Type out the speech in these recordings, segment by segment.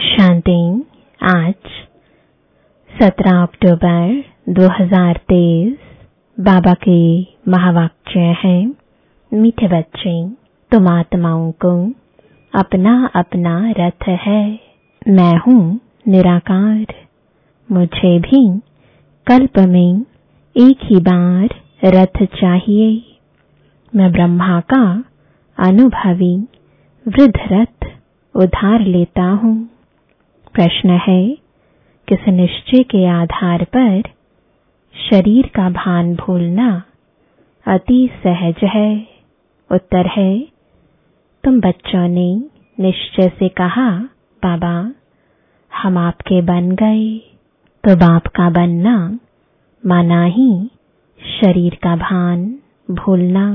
शांति आज 17 अक्टूबर 2023 बाबा के महावाक्य है, मीठे बच्चे, तुम आत्माओं को अपना अपना रथ है। मैं हूँ निराकार, मुझे भी कल्प में एक ही बार रथ चाहिए। मैं ब्रह्मा का अनुभवी वृद्ध रथ उधार लेता हूँ। प्रश्न है, किस निश्चय के आधार पर शरीर का भान भूलना अति सहज है? उत्तर है, तुम बच्चों ने निश्चय से कहा, बाबा, हम आपके बन गए तो बाप का बनना माना ही शरीर का भान भूलना।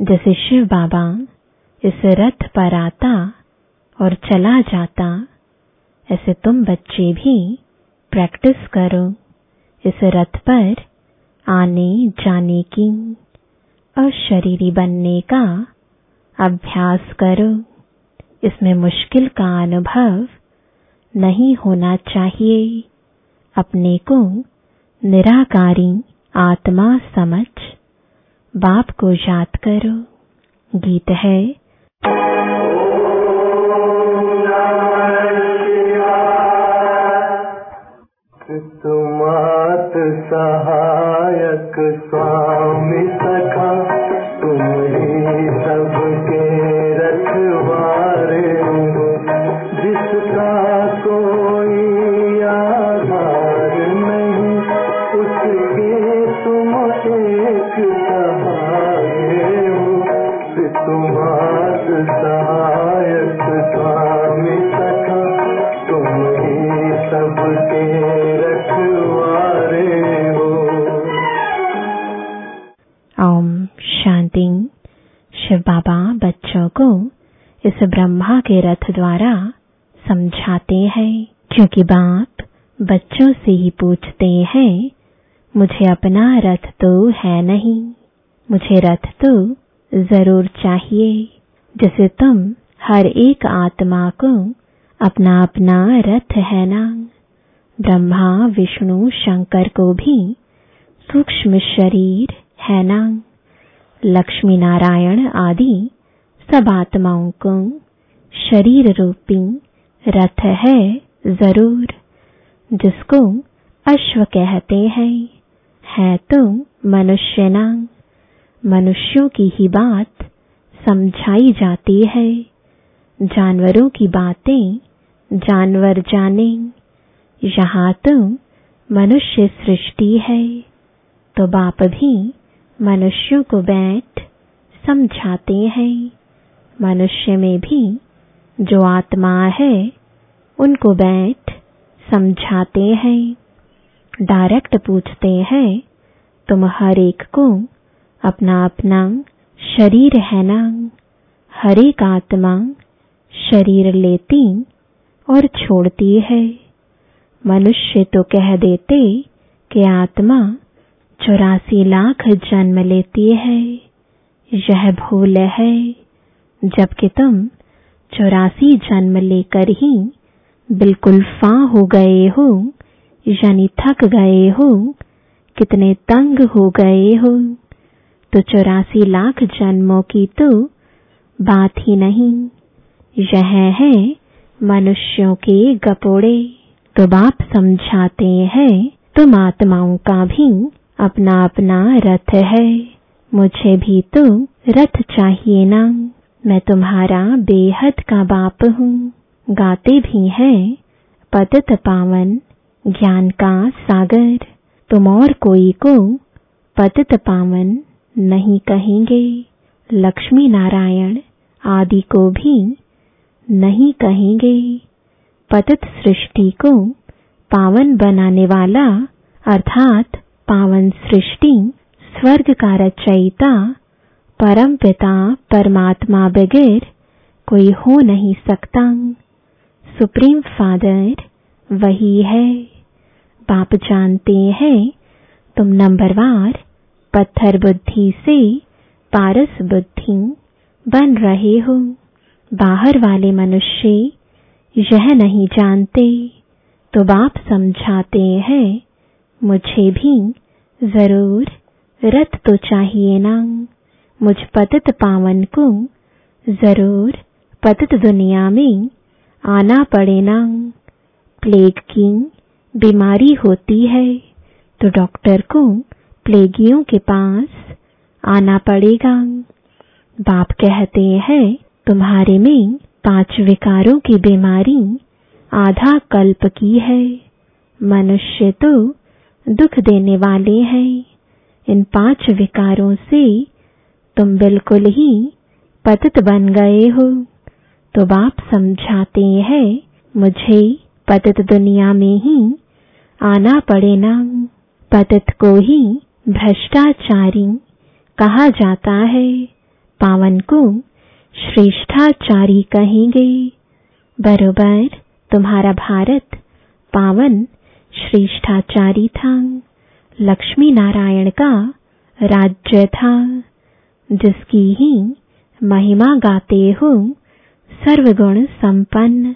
जैसे शिव बाबा इस रथ पर आता और चला जाता ऐसे तुम बच्चे भी प्रैक्टिस करो। इस रथ पर आने जाने की और शरीरी बनने का अभ्यास करो। इसमें मुश्किल का अनुभव नहीं होना चाहिए। अपने को निराकारी आत्मा समझ बाप को याद करो। गीत है सहायक स्वामी सखा ब्रह्मा के रथ द्वारा समझाते हैं, क्योंकि बाप बच्चों से ही पूछते हैं, मुझे अपना रथ तो है नहीं, मुझे रथ तो ज़रूर चाहिए, जैसे तुम हर एक आत्मा को अपना अपना रथ है ना? ब्रह्मा, विष्णु, शंकर को भी सूक्ष्म शरीर है ना? लक्ष्मी नारायण आदि सब आत्माओं को शरीर रूपी रथ है ज़रूर, जिसको अश्व कहते हैं। है तो मनुष्य ना। मनुष्यों की ही बात समझाई जाती है। जानवरों की बातें जानवर जाने। यहाँ तो मनुष्य सृष्टि है तो बाप भी मनुष्यों को बैठ समझाते हैं। मनुष्य में भी जो आत्मा है, उनको बैठ समझाते हैं, डायरेक्ट पूछते हैं, तुम हर एक को अपना अपना शरीर है ना? हर एक आत्मा शरीर लेती और छोड़ती है। मनुष्य तो कह देते कि आत्मा चौरासी लाख जन्म लेती है। यह भूल है जबकि तुम चौरासी जन्म लेकर ही बिल्कुल फा हो गए हो, यानी थक गए हो, कितने तंग हो गए हो। तो चौरासी लाख जन्मों की तो बात ही नहीं, यह है मनुष्यों के गपोड़े। तो बाप समझाते हैं, तुम आत्माओं का भी अपना अपना रथ है, मुझे भी तो रथ चाहिए ना। मैं तुम्हारा बेहद का बाप हूँ। गाते भी हैं पतित पावन, ज्ञान का सागर। तुम और कोई को पतित पावन नहीं कहेंगे। लक्ष्मी नारायण आदि को भी नहीं कहेंगे। पतित सृष्टि को पावन बनाने वाला, अर्थात पावन सृष्टि, स्वर्ग का रचयिता परम पिता परमात्मा बगैर कोई हो नहीं सकता। सुप्रीम फादर, वही है। बाप जानते हैं, तुम नंबरवार पत्थर बुद्धि से पारस बुद्धि बन रहे हो। बाहर वाले मनुष्य यह नहीं जानते। तो बाप समझाते हैं, मुझे भी ज़रूर रथ तो चाहिए ना। मुझ पतित पावन को ज़रूर पतित दुनिया में आना पड़े ना। प्लेग की बीमारी होती है तो डॉक्टर को प्लेगियों के पास आना पड़ेगा। बाप कहते हैं, तुम्हारे में पाँच विकारों की बीमारी आधा कल्प की है। मनुष्य तो दुख देने वाले हैं। इन पाँच विकारों से तुम बिल्कुल ही पतित बन गए हो। तो बाप समझाते हैं, मुझे पतित दुनिया में ही आना पड़े ना। पतित को ही भ्रष्टाचारी कहा जाता है। पावन को श्रेष्ठाचारी कहेंगे। बरोबर, तुम्हारा भारत पावन श्रेष्ठाचारी था। लक्ष्मी नारायण का राज्य था। जिसकी ही महिमा गाते हो, सर्वगुण संपन्न।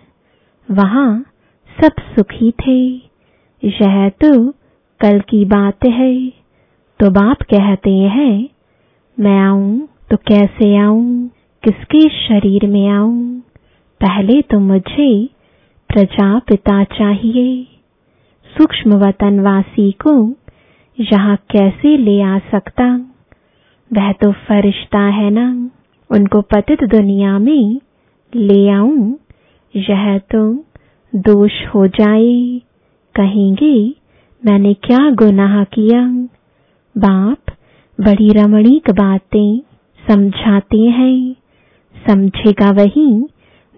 वहाँ सब सुखी थे। यह तो कल की बात है। तो बाप कहते हैं, मैं आऊँ तो कैसे आऊँ? किसके शरीर में आऊँ? पहले तो मुझे प्रजापिता चाहिए। सूक्ष्म वतनवासी को यहाँ कैसे ले आ सकता? वह तो फरिश्ता है ना। उनको पतित दुनिया में ले आऊँ, यह तो दोष हो जाए। कहेंगे, मैंने क्या गुनाह किया? बाप बड़ी रमणीक बातें समझाते हैं। समझेगा वही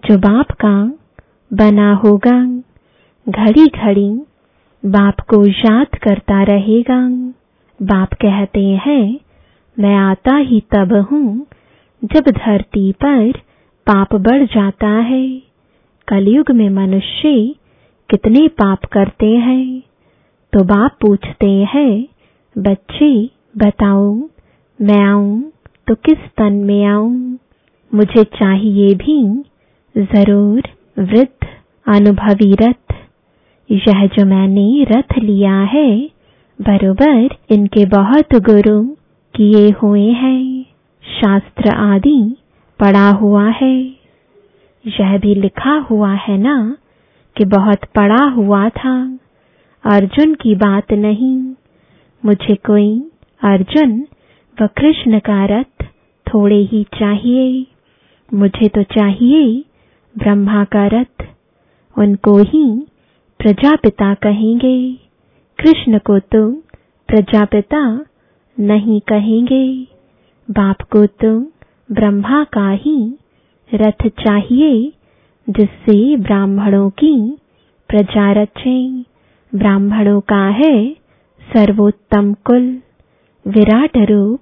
जो बाप का बना होगा। घड़ी घड़ी बाप को याद करता रहेगा। बाप कहते हैं मैं आता ही तब हूँ, जब धरती पर पाप बढ़ जाता है। कलयुग में मनुष्य कितने पाप करते हैं? तो बाप पूछते हैं, बच्चे बताओ, मैं आऊँ तो किस तन में आऊँ? मुझे चाहिए भी ज़रूर वृद्ध अनुभवी रथ। यह जो मैंने रथ लिया है, बरोबर इनके बहुत गुरु किए हुए हैं। शास्त्र आदि पढ़ा हुआ है। यह भी लिखा हुआ है ना कि बहुत पढ़ा हुआ था। अर्जुन की बात नहीं। मुझे कोई अर्जुन व कृष्ण का रथ थोड़े ही चाहिए। मुझे तो चाहिए ब्रह्मा का रथ। उनको ही प्रजापिता कहेंगे। कृष्ण को तो प्रजापिता नहीं कहेंगे, बाप को तुम ब्रह्मा का ही रथ चाहिए, जिससे ब्राह्मणों की प्रजा रचे। ब्राह्मणों का है सर्वोत्तम कुल, विराट रूप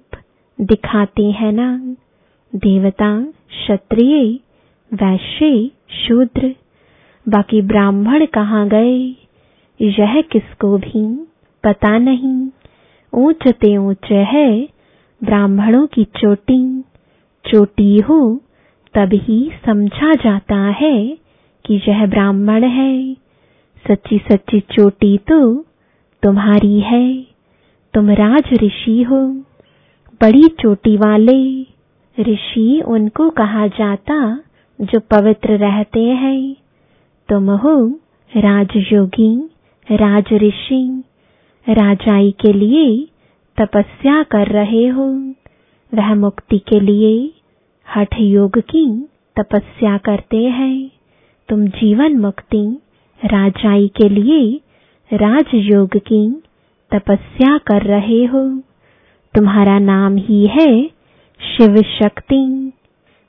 दिखाते हैं ना। देवता, क्षत्रिय, वैश्य, शूद्र, बाकी ब्राह्मण कहाँ गए? यह किसको भी पता नहीं। ऊंचते ऊँचे है, ब्राह्मणों की चोटी। चोटी हो तभी समझा जाता है कि यह ब्राह्मण है। सच्ची सच्ची चोटी तो तुम्हारी है। तुम राज ऋषि हो, बड़ी चोटी वाले। ऋषि उनको कहा जाता, जो पवित्र रहते हैं। तुम हो, राजयोगी राज ऋषि राजाई के लिए तपस्या कर रहे हो। वह मुक्ति के लिए हठ योग की तपस्या करते हैं। तुम जीवन मुक्ति राजाई के लिए राजयोग की तपस्या कर रहे हो। तुम्हारा नाम ही है शिव शक्ति।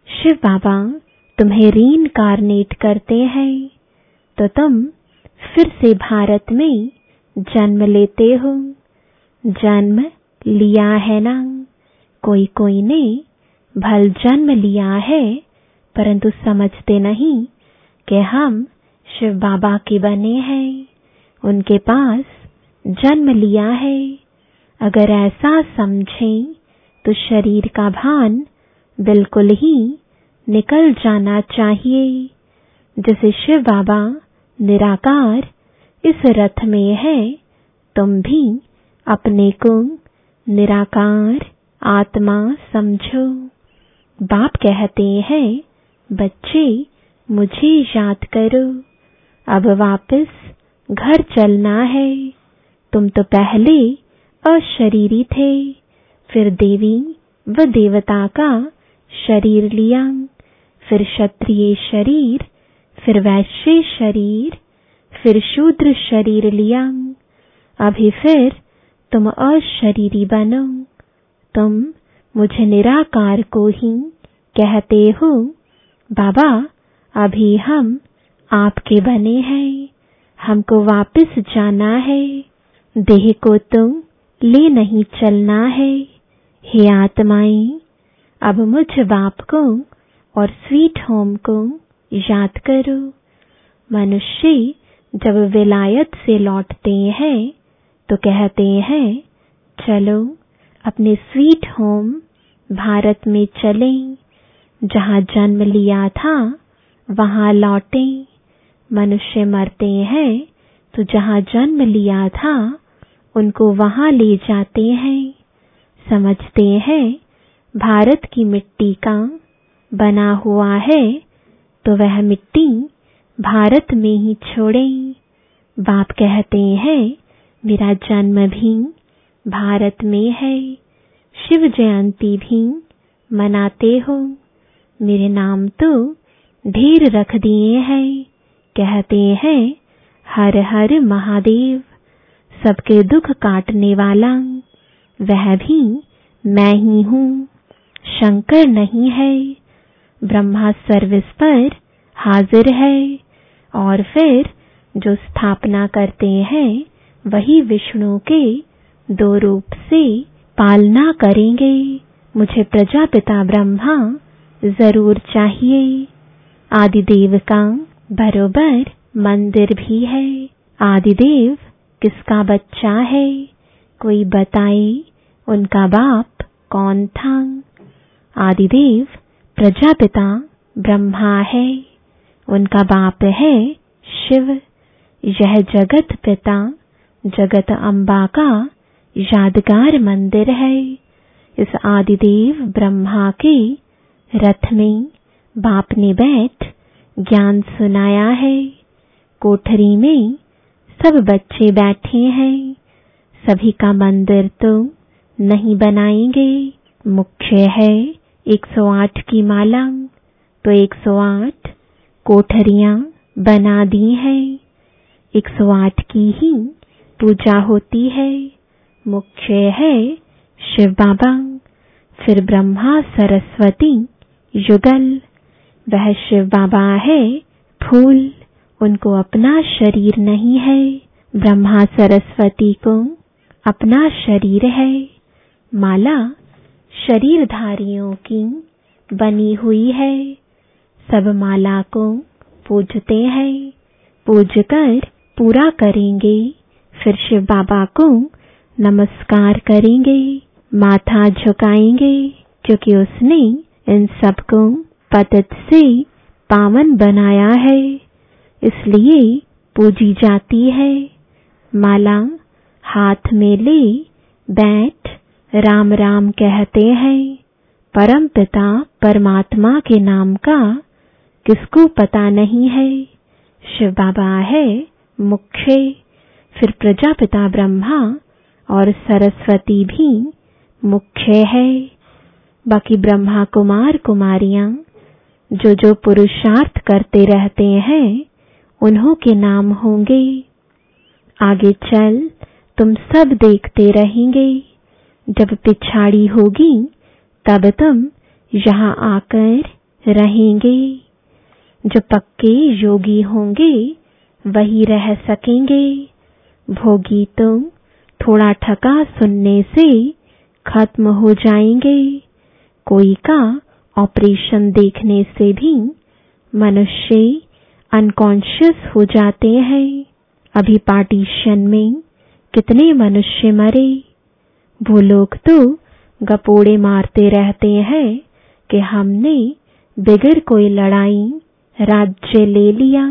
शिव बाबा तुम्हें रीन कारनेट करते हैं। तो तुम फिर से भारत में जन्म लेते हो, जन्म लिया है ना? कोई कोई ने भल जन्म लिया है, परंतु समझते नहीं कि हम शिव बाबा के बने हैं। उनके पास जन्म लिया है। अगर ऐसा समझें तो शरीर का भान बिल्कुल ही निकल जाना चाहिए। जैसे शिव बाबा निराकार इस रथ में है, तुम भी अपने को निराकार आत्मा समझो। बाप कहते हैं, बच्चे, मुझे याद करो। अब वापस घर चलना है। तुम तो पहले अशरीरी थे। फिर देवी व देवता का शरीर लिया। फिर क्षत्रिय शरीर, फिर वैश्य शरीर फिर शूद्र शरीर लिया। अभी फिर तुम अशरीरी बनो। तुम मुझे निराकार को ही कहते हो। बाबा, अभी हम आपके बने हैं। हमको वापस जाना है। देह को तुम ले नहीं चलना है। हे आत्माएँ, अब मुझ बाप को और स्वीट होम को याद करो। मनुष्य जब विलायत से लौटते हैं तो कहते हैं, चलो, अपने स्वीट होम भारत में चलें। जहाँ जन्म लिया था, वहाँ लौटें। मनुष्य मरते हैं तो जहाँ जन्म लिया था, उनको वहाँ ले जाते हैं। समझते हैं, भारत की मिट्टी का बना हुआ है तो वह मिट्टी भारत में ही छोड़ें। बाप कहते हैं, मेरा जन्म भी भारत में है। शिव जयंती भी मनाते हो। मेरे नाम तो ढेर रख दिए हैं। कहते हैं, हर हर महादेव, सबके दुख काटने वाला, वह भी मैं ही हूँ। शंकर नहीं है, ब्रह्मा सर्विस पर हाजिर है। और फिर जो स्थापना करते हैं, वही विष्णु के दो रूप से पालना करेंगे। मुझे प्रजापिता ब्रह्मा ज़रूर चाहिए। आदिदेव का बरोबर मंदिर भी है। आदिदेव किसका बच्चा है? कोई बताए उनका बाप कौन था? आदिदेव प्रजापिता ब्रह्मा है। उनका बाप है शिव। यह जगत पिता, जगत अम्बा का यादगार मंदिर है। इस आदिदेव ब्रह्मा के रथ में बाप ने बैठ ज्ञान सुनाया है। कोठरी में सब बच्चे बैठे हैं। सभी का मंदिर तो नहीं बनाएँगे। मुख्य है 108 की माला तो 108 कोठरियाँ बना दी है। 108 की ही पूजा होती है। मुख्य है शिव बाबा। फिर ब्रह्मा सरस्वती युगल। वह शिव बाबा है फूल। उनको अपना शरीर नहीं है। ब्रह्मा सरस्वती को अपना शरीर है। माला शरीरधारियों की बनी हुई है। सब माला को पूजते हैं। पूज कर पूरा करेंगे। फिर शिव बाबा को नमस्कार करेंगे। माथा झुकाएँगे, क्योंकि उसने इन सबको पतित से पावन बनाया है। इसलिए पूजी जाती है। माला हाथ में ले बैठ राम राम कहते हैं परम पिता परमात्मा के नाम का किसको पता नहीं है? शिव बाबा है मुख्य। फिर प्रजापिता ब्रह्मा और सरस्वती भी मुख्य है। बाकी ब्रह्मा कुमार कुमारियाँ जो जो पुरुषार्थ करते रहते हैं, उन्हों के नाम होंगे। आगे चल तुम सब देखते रहेंगे। जब पिछाड़ी होगी, तब तुम यहाँ आकर रहेंगे। जो पक्के योगी होंगे, वही रह सकेंगे। भोगी तुम थोड़ा ठका सुनने से खत्म हो जाएँगे। कोई का ऑपरेशन देखने से भी मनुष्य अनकॉन्शियस हो जाते हैं। अभी पार्टीशन में कितने मनुष्य मरे। वो लोग तो गपोड़े मारते रहते हैं कि हमने बिगर कोई लड़ाई राज्य ले लिया।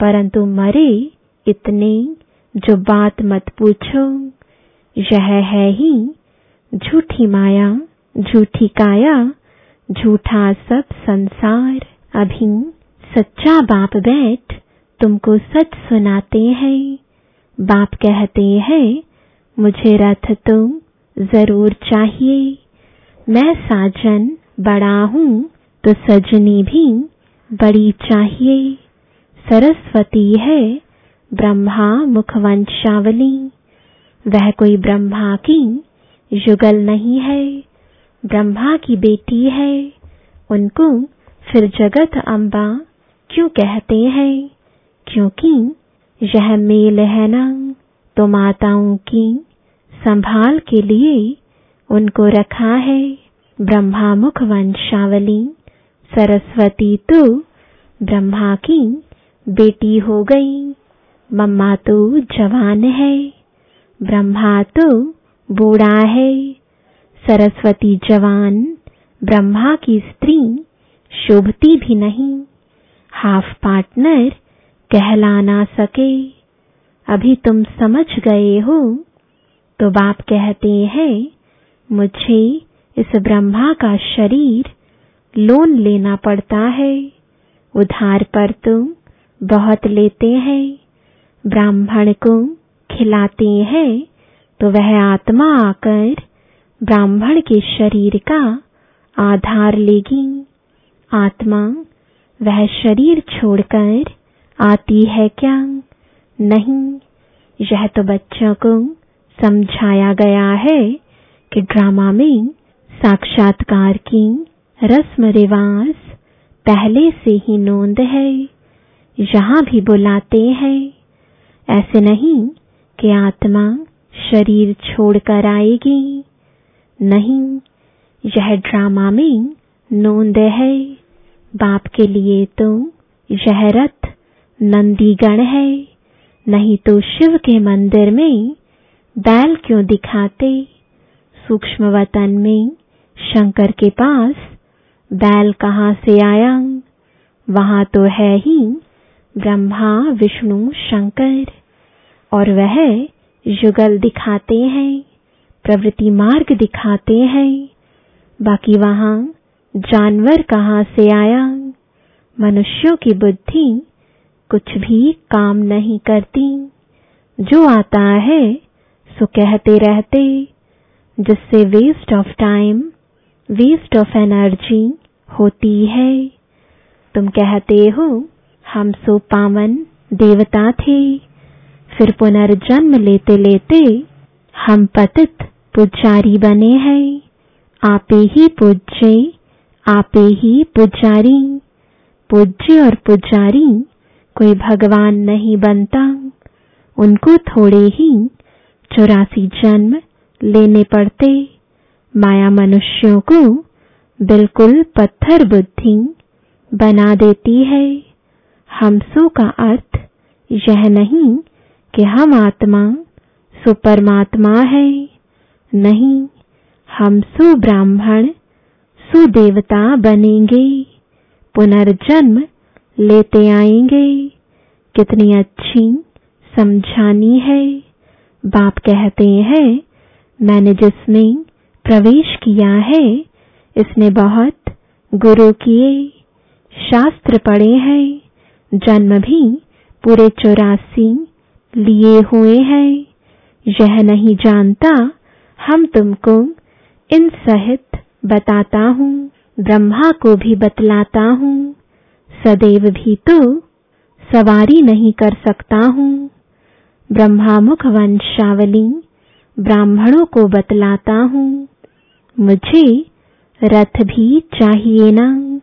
परंतु मरे इतने जो बात मत पूछो। यह है ही झूठी माया, झूठी काया, झूठा सब संसार। अभी सच्चा बाप बैठ, तुमको सच सुनाते हैं। बाप कहते हैं, मुझे रथ तो ज़रूर चाहिए। मैं साजन, बड़ा हूँ तो सजनी भी बड़ी चाहिए। सरस्वती है ब्रह्मा मुखवंशावली। वह कोई ब्रह्मा की युगल नहीं है। ब्रह्मा की बेटी है। उनको फिर जगत अम्बा क्यों कहते हैं? क्योंकि यह मेल है ना तो माताओं की संभाल के लिए उनको रखा है ब्रह्मा मुख वंशावली सरस्वती तो ब्रह्मा की बेटी हो गई। मम्मा तो जवान है, ब्रह्मा तो बूढ़ा है। सरस्वती जवान, ब्रह्मा की स्त्री शोभती भी नहीं। हाफ़ पार्टनर कहला ना सके। अभी तुम समझ गए हो? तो बाप कहते हैं, मुझे इस ब्रह्मा का शरीर लोन लेना पड़ता है। उधार पर तुम बहुत लेते हैं। ब्राह्मण को खिलाते हैं तो वह आत्मा आकर ब्राह्मण के शरीर का आधार लेगी। आत्मा वह शरीर छोड़कर आती है क्या? नहीं। यह तो बच्चों को समझाया गया है कि ड्रामा में साक्षात्कार की रस्म रिवाज पहले से ही नोंद है यहाँ भी बुलाते हैं। ऐसे नहीं कि आत्मा शरीर छोड़कर आएगी, नहीं, यह ड्रामा में नोंद है। बाप के लिए तो यह रथ नंदीगण है, नहीं तो शिव के मंदिर में बैल क्यों दिखाते? सूक्ष्म वतन में शंकर के पास बैल कहाँ से आया? वहाँ तो है ही ब्रह्मा, विष्णु, शंकर, और वह युगल दिखाते हैं, प्रवृत्ति मार्ग दिखाते हैं। बाकी वहाँ जानवर कहाँ से आया? मनुष्यों की बुद्धि कुछ भी काम नहीं करती। जो आता है, सो कहते रहते, जिससे waste of time waste of energy होती है। तुम कहते हो, हम सो पावन देवता थे। फिर पुनर्जन्म लेते लेते हम पतित पुजारी बने हैं। आपे ही पूज्य, आपे ही पुजारी। पूज्य और पुजारी कोई भगवान नहीं बनता। उनको थोड़े ही चौरासी जन्म लेने पड़ते। माया मनुष्यों को बिल्कुल पत्थर बुद्धि बना देती है। हमसो का अर्थ यह नहीं कि हम आत्मा, सुपरमात्मा है। नहीं हम सु ब्राह्मण, सुदेवता बनेंगे। पुनर्जन्म लेते आएँगे। कितनी अच्छी समझानी है। बाप कहते हैं, मैंने जिसमें प्रवेश किया है। इसने बहुत गुरु किए, शास्त्र पढ़े हैं, जन्म भी पूरे चौरासी लिए हुए हैं। यह नहीं जानता, हम तुमको इन सहित बताता हूँ, ब्रह्मा को भी बतलाता हूँ। सदैव भी तो सवारी नहीं कर सकता हूँ। ब्रह्मामुख वंशावली ब्राह्मणों को बतलाता हूँ। मुझे रथ भी चाहिए ना।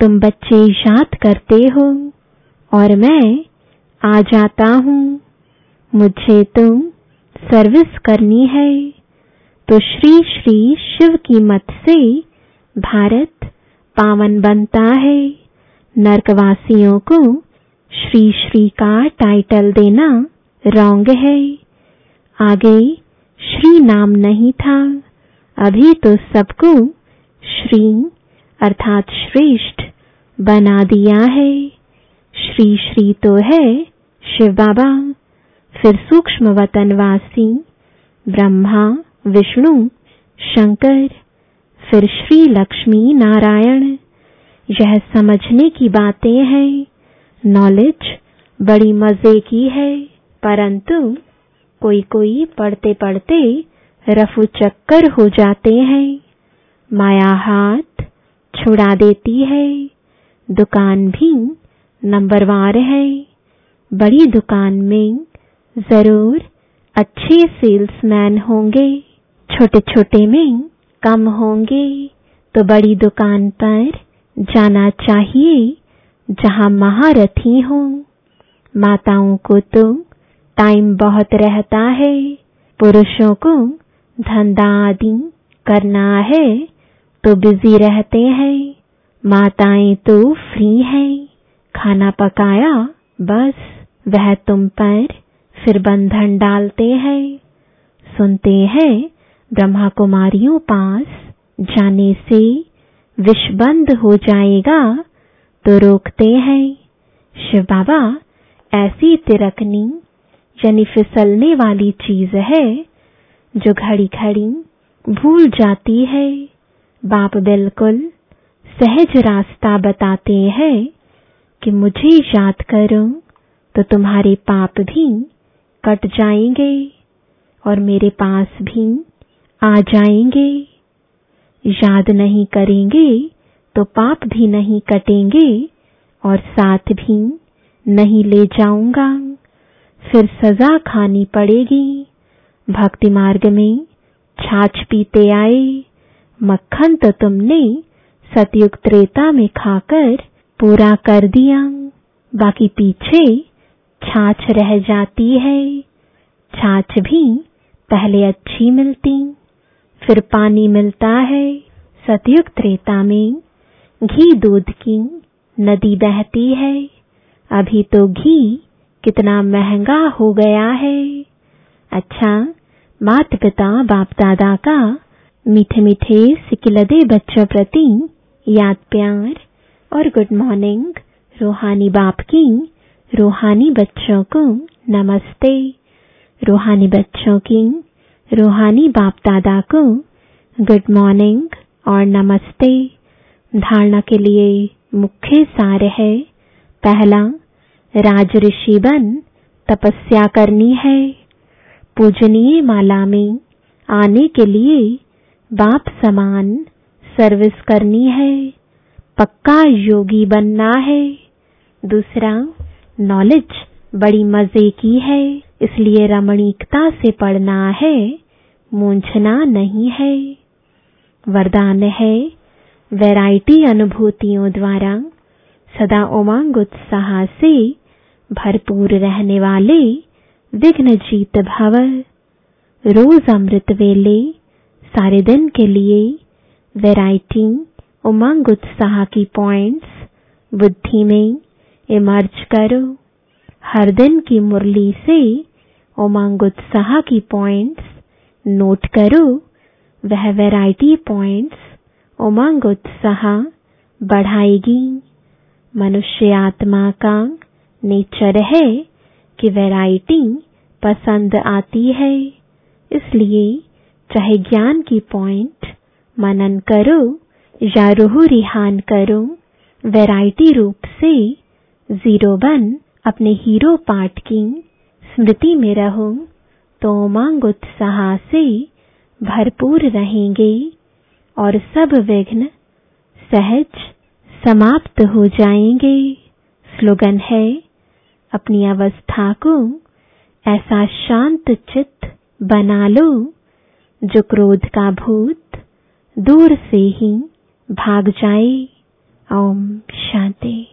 तुम बच्चे याद करते हो और मैं आ जाता हूँ। मुझे तुम सर्विस करनी है। तो श्री श्री शिव की मत से भारत पावन बनता है। नरकवासियों को श्री श्री का टाइटल देना रॉन्ग है। आगे श्री नाम नहीं था। अभी तो सबको श्री अर्थात श्रेष्ठ बना दिया है। श्री श्री तो है शिव बाबा। फिर सूक्ष्म वतनवासी ब्रह्मा, विष्णु, शंकर, फिर श्री लक्ष्मी नारायण। यह समझने की बातें हैं। नॉलेज बड़ी मज़े की है, परंतु कोई कोई पढ़ते पढ़ते रफू चक्कर हो जाते हैं। माया हाथ छुड़ा देती है। दुकान भी नंबरवार है। बड़ी दुकान में ज़रूर अच्छे सेल्समैन होंगे। छोटे छोटे में कम होंगे। तो बड़ी दुकान पर जाना चाहिए, जहाँ महारथी हो। माताओं को तो टाइम बहुत रहता है। पुरुषों को धंधा आदि करना है तो बिज़ी रहते हैं। माताएँ तो फ्री हैं। खाना पकाया, बस। वह तुम पर फिर बंधन डालते हैं। सुनते हैं ब्रह्मा कुमारियों पास जाने से विष बंद हो जाएगा तो रोकते हैं। शिव बाबा, ऐसी तिरकनी, यानी फिसलने वाली चीज़ है जो घड़ी घड़ी भूल जाती है। बाप बिल्कुल सहज रास्ता बताते हैं कि मुझे याद करो तो तुम्हारे पाप भी कट जाएँगे और मेरे पास भी आ जाएँगे। याद नहीं करेंगे तो पाप भी नहीं कटेंगे और साथ भी नहीं ले जाऊँगा। फिर सजा खानी पड़ेगी। भक्ति मार्ग में छाछ पीते आए। मक्खन तो तुमने सतयुग त्रेता में खाकर पूरा कर दिया। बाकी पीछे छाछ रह जाती है। छाछ भी पहले अच्छी मिलती, फिर पानी मिलता है। सतयुग त्रेता में घी दूध की नदी बहती है। अभी तो घी कितना महँगा हो गया है। अच्छा माता पिता बाप दादा का मीठे मीठे सिकिलदे बच्चों प्रति याद प्यार और गुड मॉर्निंग रूहानी बाप की रूहानी बच्चों को नमस्ते। रूहानी बच्चों की रूहानी बाप दादा को गुड मॉर्निंग और नमस्ते। धारणा के लिए मुख्य सार है, पहला, राज ऋषि बन तपस्या करनी है। पूजनीय माला में आने के लिए बाप समान सर्विस करनी है। पक्का योगी बनना है। दूसरा नॉलेज बड़ी मज़े की है, इसलिए रमणीकता से पढ़ना है मूंझना नहीं है। वरदान है वैरायटी अनुभूतियों द्वारा सदा उमंग उत्साह से भरपूर रहने वाले विघ्न जीत भव रोज अमृत वेले, सारे दिन के लिए। वैरायटी उमंग, उत्साह की पॉइंट्स बुद्धि में इमर्ज करो। हर दिन की मुरली से, उमंग, उत्साह की पॉइंट्स नोट करो, वह वैरायटी पॉइंट्स उमंग, उत्साह बढ़ाएगी। मनुष्य आत्मा का नेचर है। कि वैरायटी पसंद आती है। इसलिए चाहे ज्ञान की पॉइंट मनन करो या रूह रिहान करो, वैरायटी रूप से ज़ीरो बन अपने हीरो पाठ की स्मृति में रहो। तो उमंग उत्साह से भरपूर रहेंगे और सब विघ्न सहज समाप्त हो जाएँगे। स्लोगन है अपनी अवस्था को ऐसा शांत चित्त बना लो, जो क्रोध का भूत दूर से ही भाग जाए। ओम शांति।